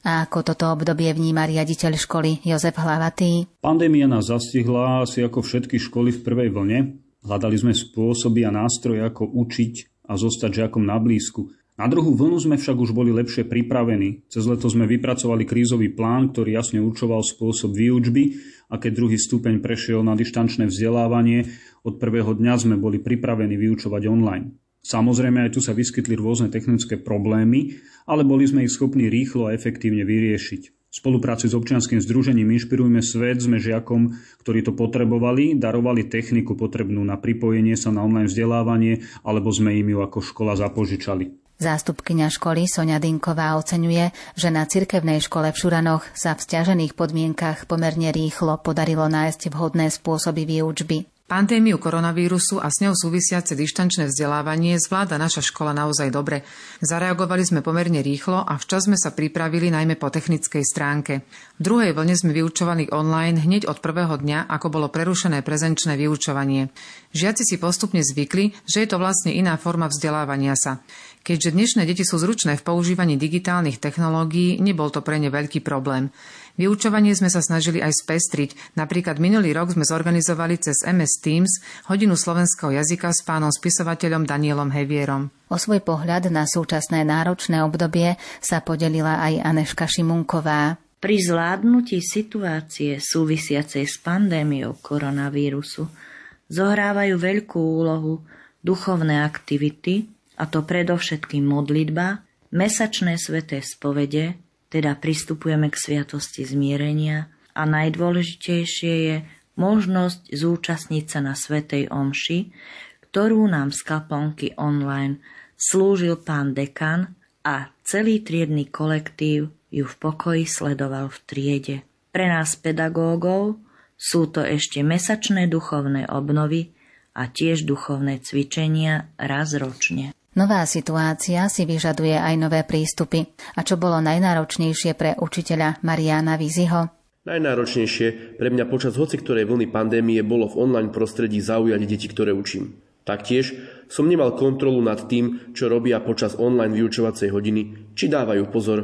A ako toto obdobie vníma riaditeľ školy Jozef Hlavatý? Pandémia nás zastihla asi ako všetky školy v prvej vlne. Hľadali sme spôsoby a nástroje, ako učiť a zostať žiakom na blízku. Na druhú vlnu sme však už boli lepšie pripravení. Cez leto sme vypracovali krízový plán, ktorý jasne určoval spôsob výučby a keď druhý stupeň prešiel na dištančné vzdelávanie, od prvého dňa sme boli pripravení vyučovať online. Samozrejme aj tu sa vyskytli rôzne technické problémy, ale boli sme ich schopní rýchlo a efektívne vyriešiť. V spolupráci s občianským združením Inšpirujme svet sme žiakom, ktorí to potrebovali, darovali techniku potrebnú na pripojenie sa na online vzdelávanie, alebo sme im ju ako škola zapožičali. Zástupkynia školy Sonia Dinková oceňuje, že na cirkevnej škole v Šuranoch sa v stiažených podmienkach pomerne rýchlo podarilo nájsť vhodné spôsoby výučby. Pandémiu koronavírusu a s ňou súvisiace dištančné vzdelávanie zvláda naša škola naozaj dobre. Zareagovali sme pomerne rýchlo a včas sme sa pripravili najmä po technickej stránke. V druhej vlne sme vyučovali online hneď od prvého dňa, ako bolo prerušené prezenčné vyučovanie. Žiaci si postupne zvykli, že je to vlastne iná forma vzdelávania sa. Keďže dnešné deti sú zručné v používaní digitálnych technológií, nebol to pre ne veľký problém. Vyučovanie sme sa snažili aj spestriť. Napríklad minulý rok sme zorganizovali cez MS Teams hodinu slovenského jazyka s pánom spisovateľom Danielom Hevierom. O svoj pohľad na súčasné náročné obdobie sa podelila aj Aneška Šimunková. Pri zvládnutí situácie súvisiacej s pandémiou koronavírusu zohrávajú veľkú úlohu duchovné aktivity, a to predovšetkým modlitba, mesačné sveté spovede, teda pristupujeme k sviatosti zmierenia a najdôležitejšie je možnosť zúčastniť sa na Svetej Omši, ktorú nám z kaplnky online slúžil pán dekan a celý triedny kolektív ju v pokoji sledoval v triede. Pre nás pedagógov sú to ešte mesačné duchovné obnovy a tiež duchovné cvičenia raz ročne. Nová situácia si vyžaduje aj nové prístupy. A čo bolo najnáročnejšie pre učiteľa Mariana Viziho? Najnáročnejšie pre mňa počas hoci ktorej vlny pandémie bolo v online prostredí zaujať deti, ktoré učím. Taktiež som nemal kontrolu nad tým, čo robia počas online vyučovacej hodiny, či dávajú pozor,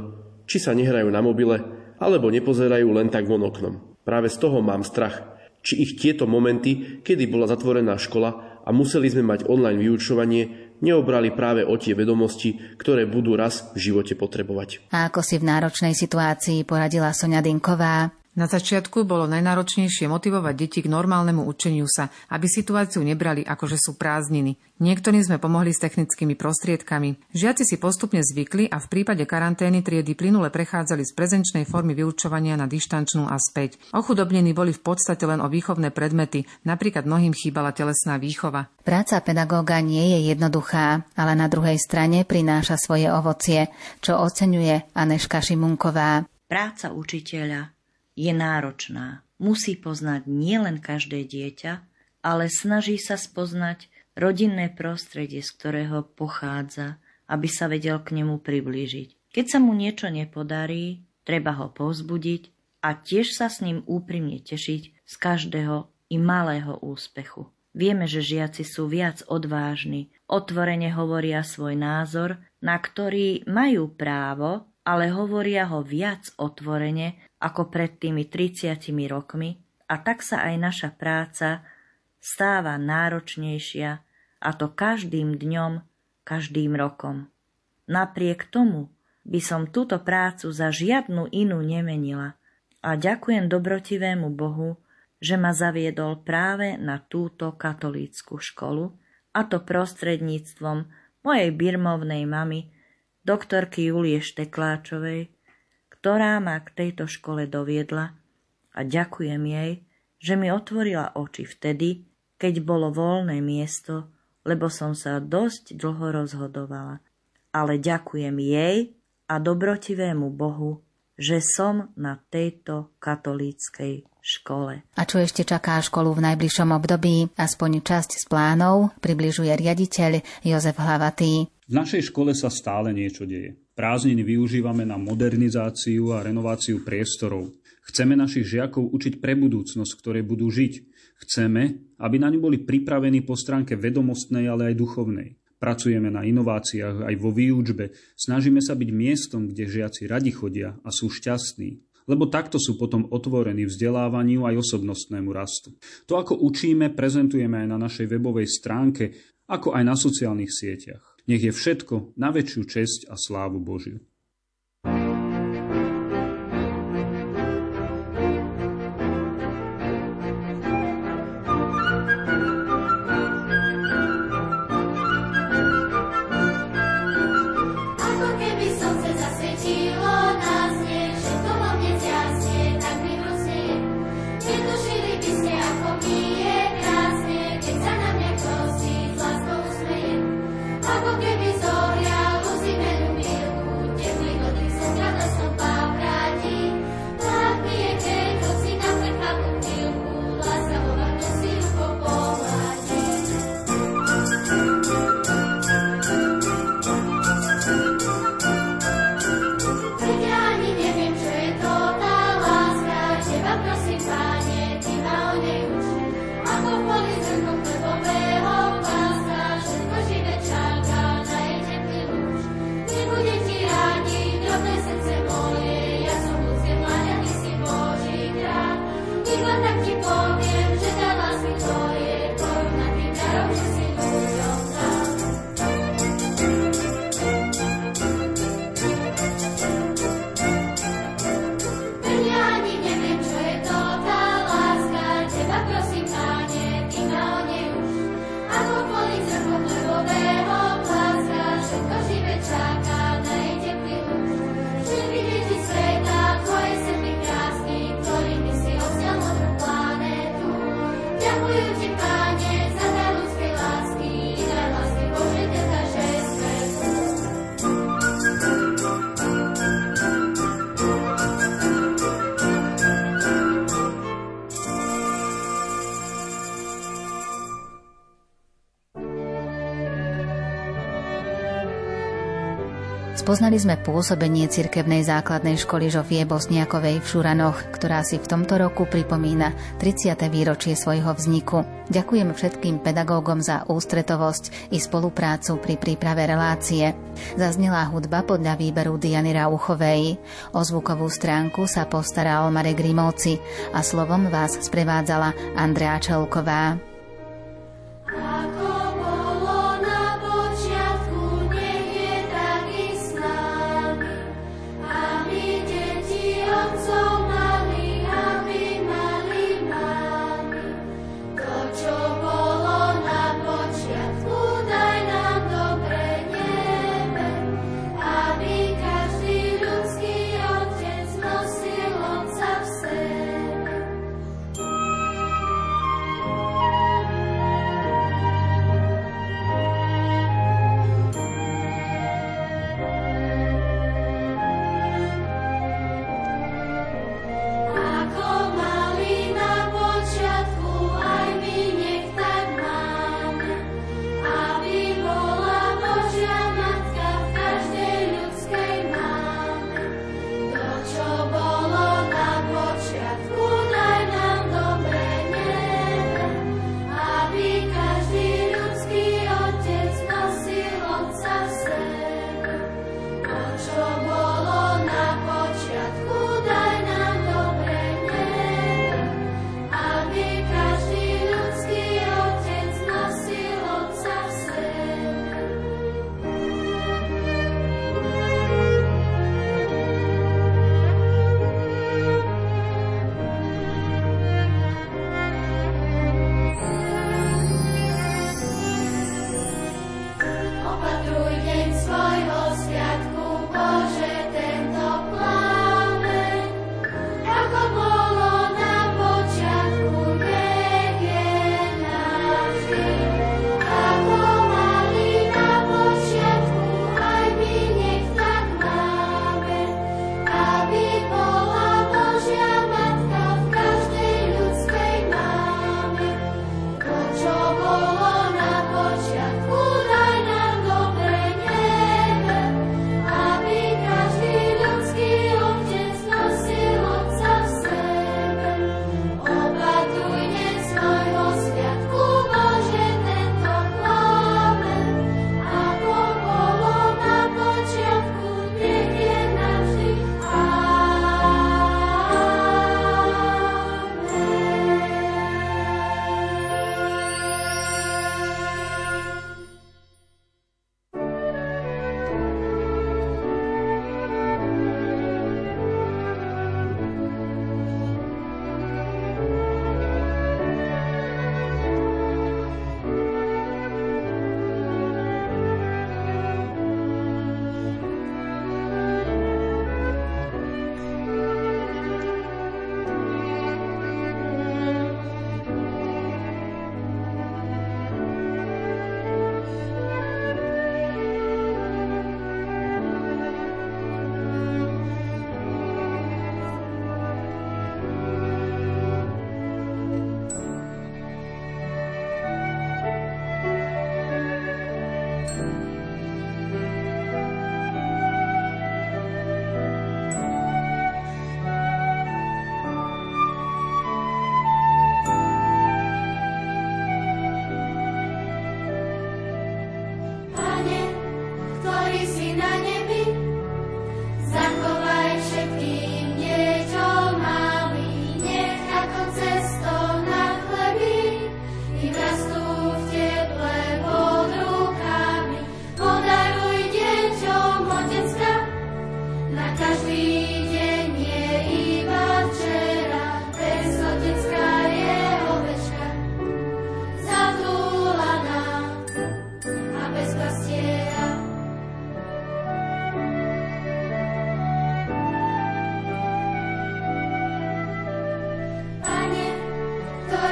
či sa nehrajú na mobile, alebo nepozerajú len tak von oknom. Práve z toho mám strach, či ich tieto momenty, kedy bola zatvorená škola a museli sme mať online vyučovanie, neobrali práve o tie vedomosti, ktoré budú raz v živote potrebovať. A ako si v náročnej situácii poradila Sonia Dinková? Na začiatku bolo najnáročnejšie motivovať deti k normálnemu učeniu sa, aby situáciu nebrali ako že sú prázdniny. Niektorým sme pomohli s technickými prostriedkami. Žiaci si postupne zvykli a v prípade karantény triedy plynule prechádzali z prezenčnej formy vyučovania na dištančnú a späť. Ochudobnení boli v podstate len o výchovné predmety, napríklad mnohým chýbala telesná výchova. Práca pedagóga nie je jednoduchá, ale na druhej strane prináša svoje ovocie, čo oceňuje Aneška Šimunková. Práca učiteľa je náročná. Musí poznať nielen každé dieťa, ale snaží sa spoznať rodinné prostredie, z ktorého pochádza, aby sa vedel k nemu priblížiť. Keď sa mu niečo nepodarí, treba ho povzbudiť a tiež sa s ním úprimne tešiť z každého i malého úspechu. Vieme, že žiaci sú viac odvážni, otvorene hovoria svoj názor, na ktorý majú právo, ale hovoria ho viac otvorene ako pred tými 30 rokmi a tak sa aj naša práca stáva náročnejšia a to každým dňom, každým rokom. Napriek tomu by som túto prácu za žiadnu inú nemenila a ďakujem dobrotivému Bohu, že ma zaviedol práve na túto katolícku školu, a to prostredníctvom mojej birmovnej mamy, doktorky Julie Štekláčovej, ktorá ma k tejto škole doviedla a ďakujem jej, že mi otvorila oči vtedy, keď bolo voľné miesto, lebo som sa dosť dlho rozhodovala. Ale ďakujem jej a dobrotivému Bohu, že som na tejto katolíckej škole. A čo ešte čaká školu v najbližšom období? Aspoň časť z plánov približuje riaditeľ Jozef Hlavatý. V našej škole sa stále niečo deje. Prázdniny využívame na modernizáciu a renováciu priestorov. Chceme našich žiakov učiť pre budúcnosť, ktoré budú žiť. Chceme, aby na ňu boli pripravení po stránke vedomostnej, ale aj duchovnej. Pracujeme na inováciách aj vo výučbe. Snažíme sa byť miestom, kde žiaci radi chodia a sú šťastní. Lebo takto sú potom otvorení vzdelávaniu aj osobnostnému rastu. To, ako učíme, prezentujeme aj na našej webovej stránke, ako aj na sociálnych sieťach. Nech je všetko na väčšiu česť a slávu Božiu. Spoznali sme pôsobenie cirkevnej základnej školy Žofie Bosniakovej v Šuranoch, ktorá si v tomto roku pripomína 30. výročie svojho vzniku. Ďakujem všetkým pedagógom za ústretovosť i spoluprácu pri príprave relácie. Zaznela hudba podľa výberu Diany Rauchovej. O zvukovú stránku sa postaral Marek Grimovci a slovom vás sprevádzala Andrea Čelková.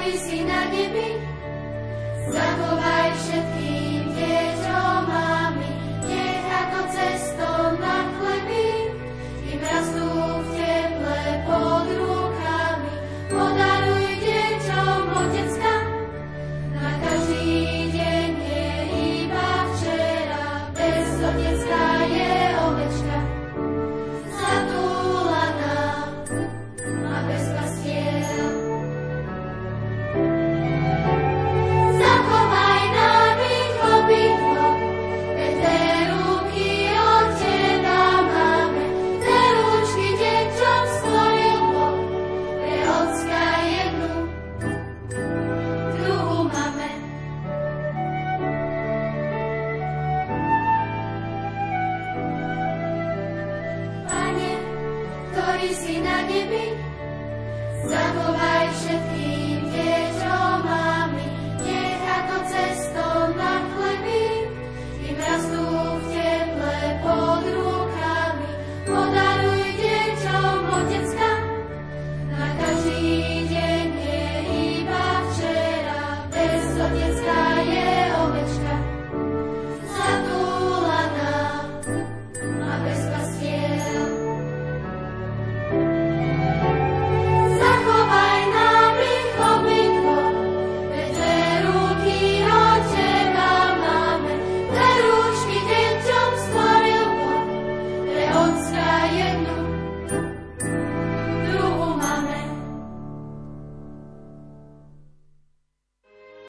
ktorý si na nebi. Zachovaj všetkých.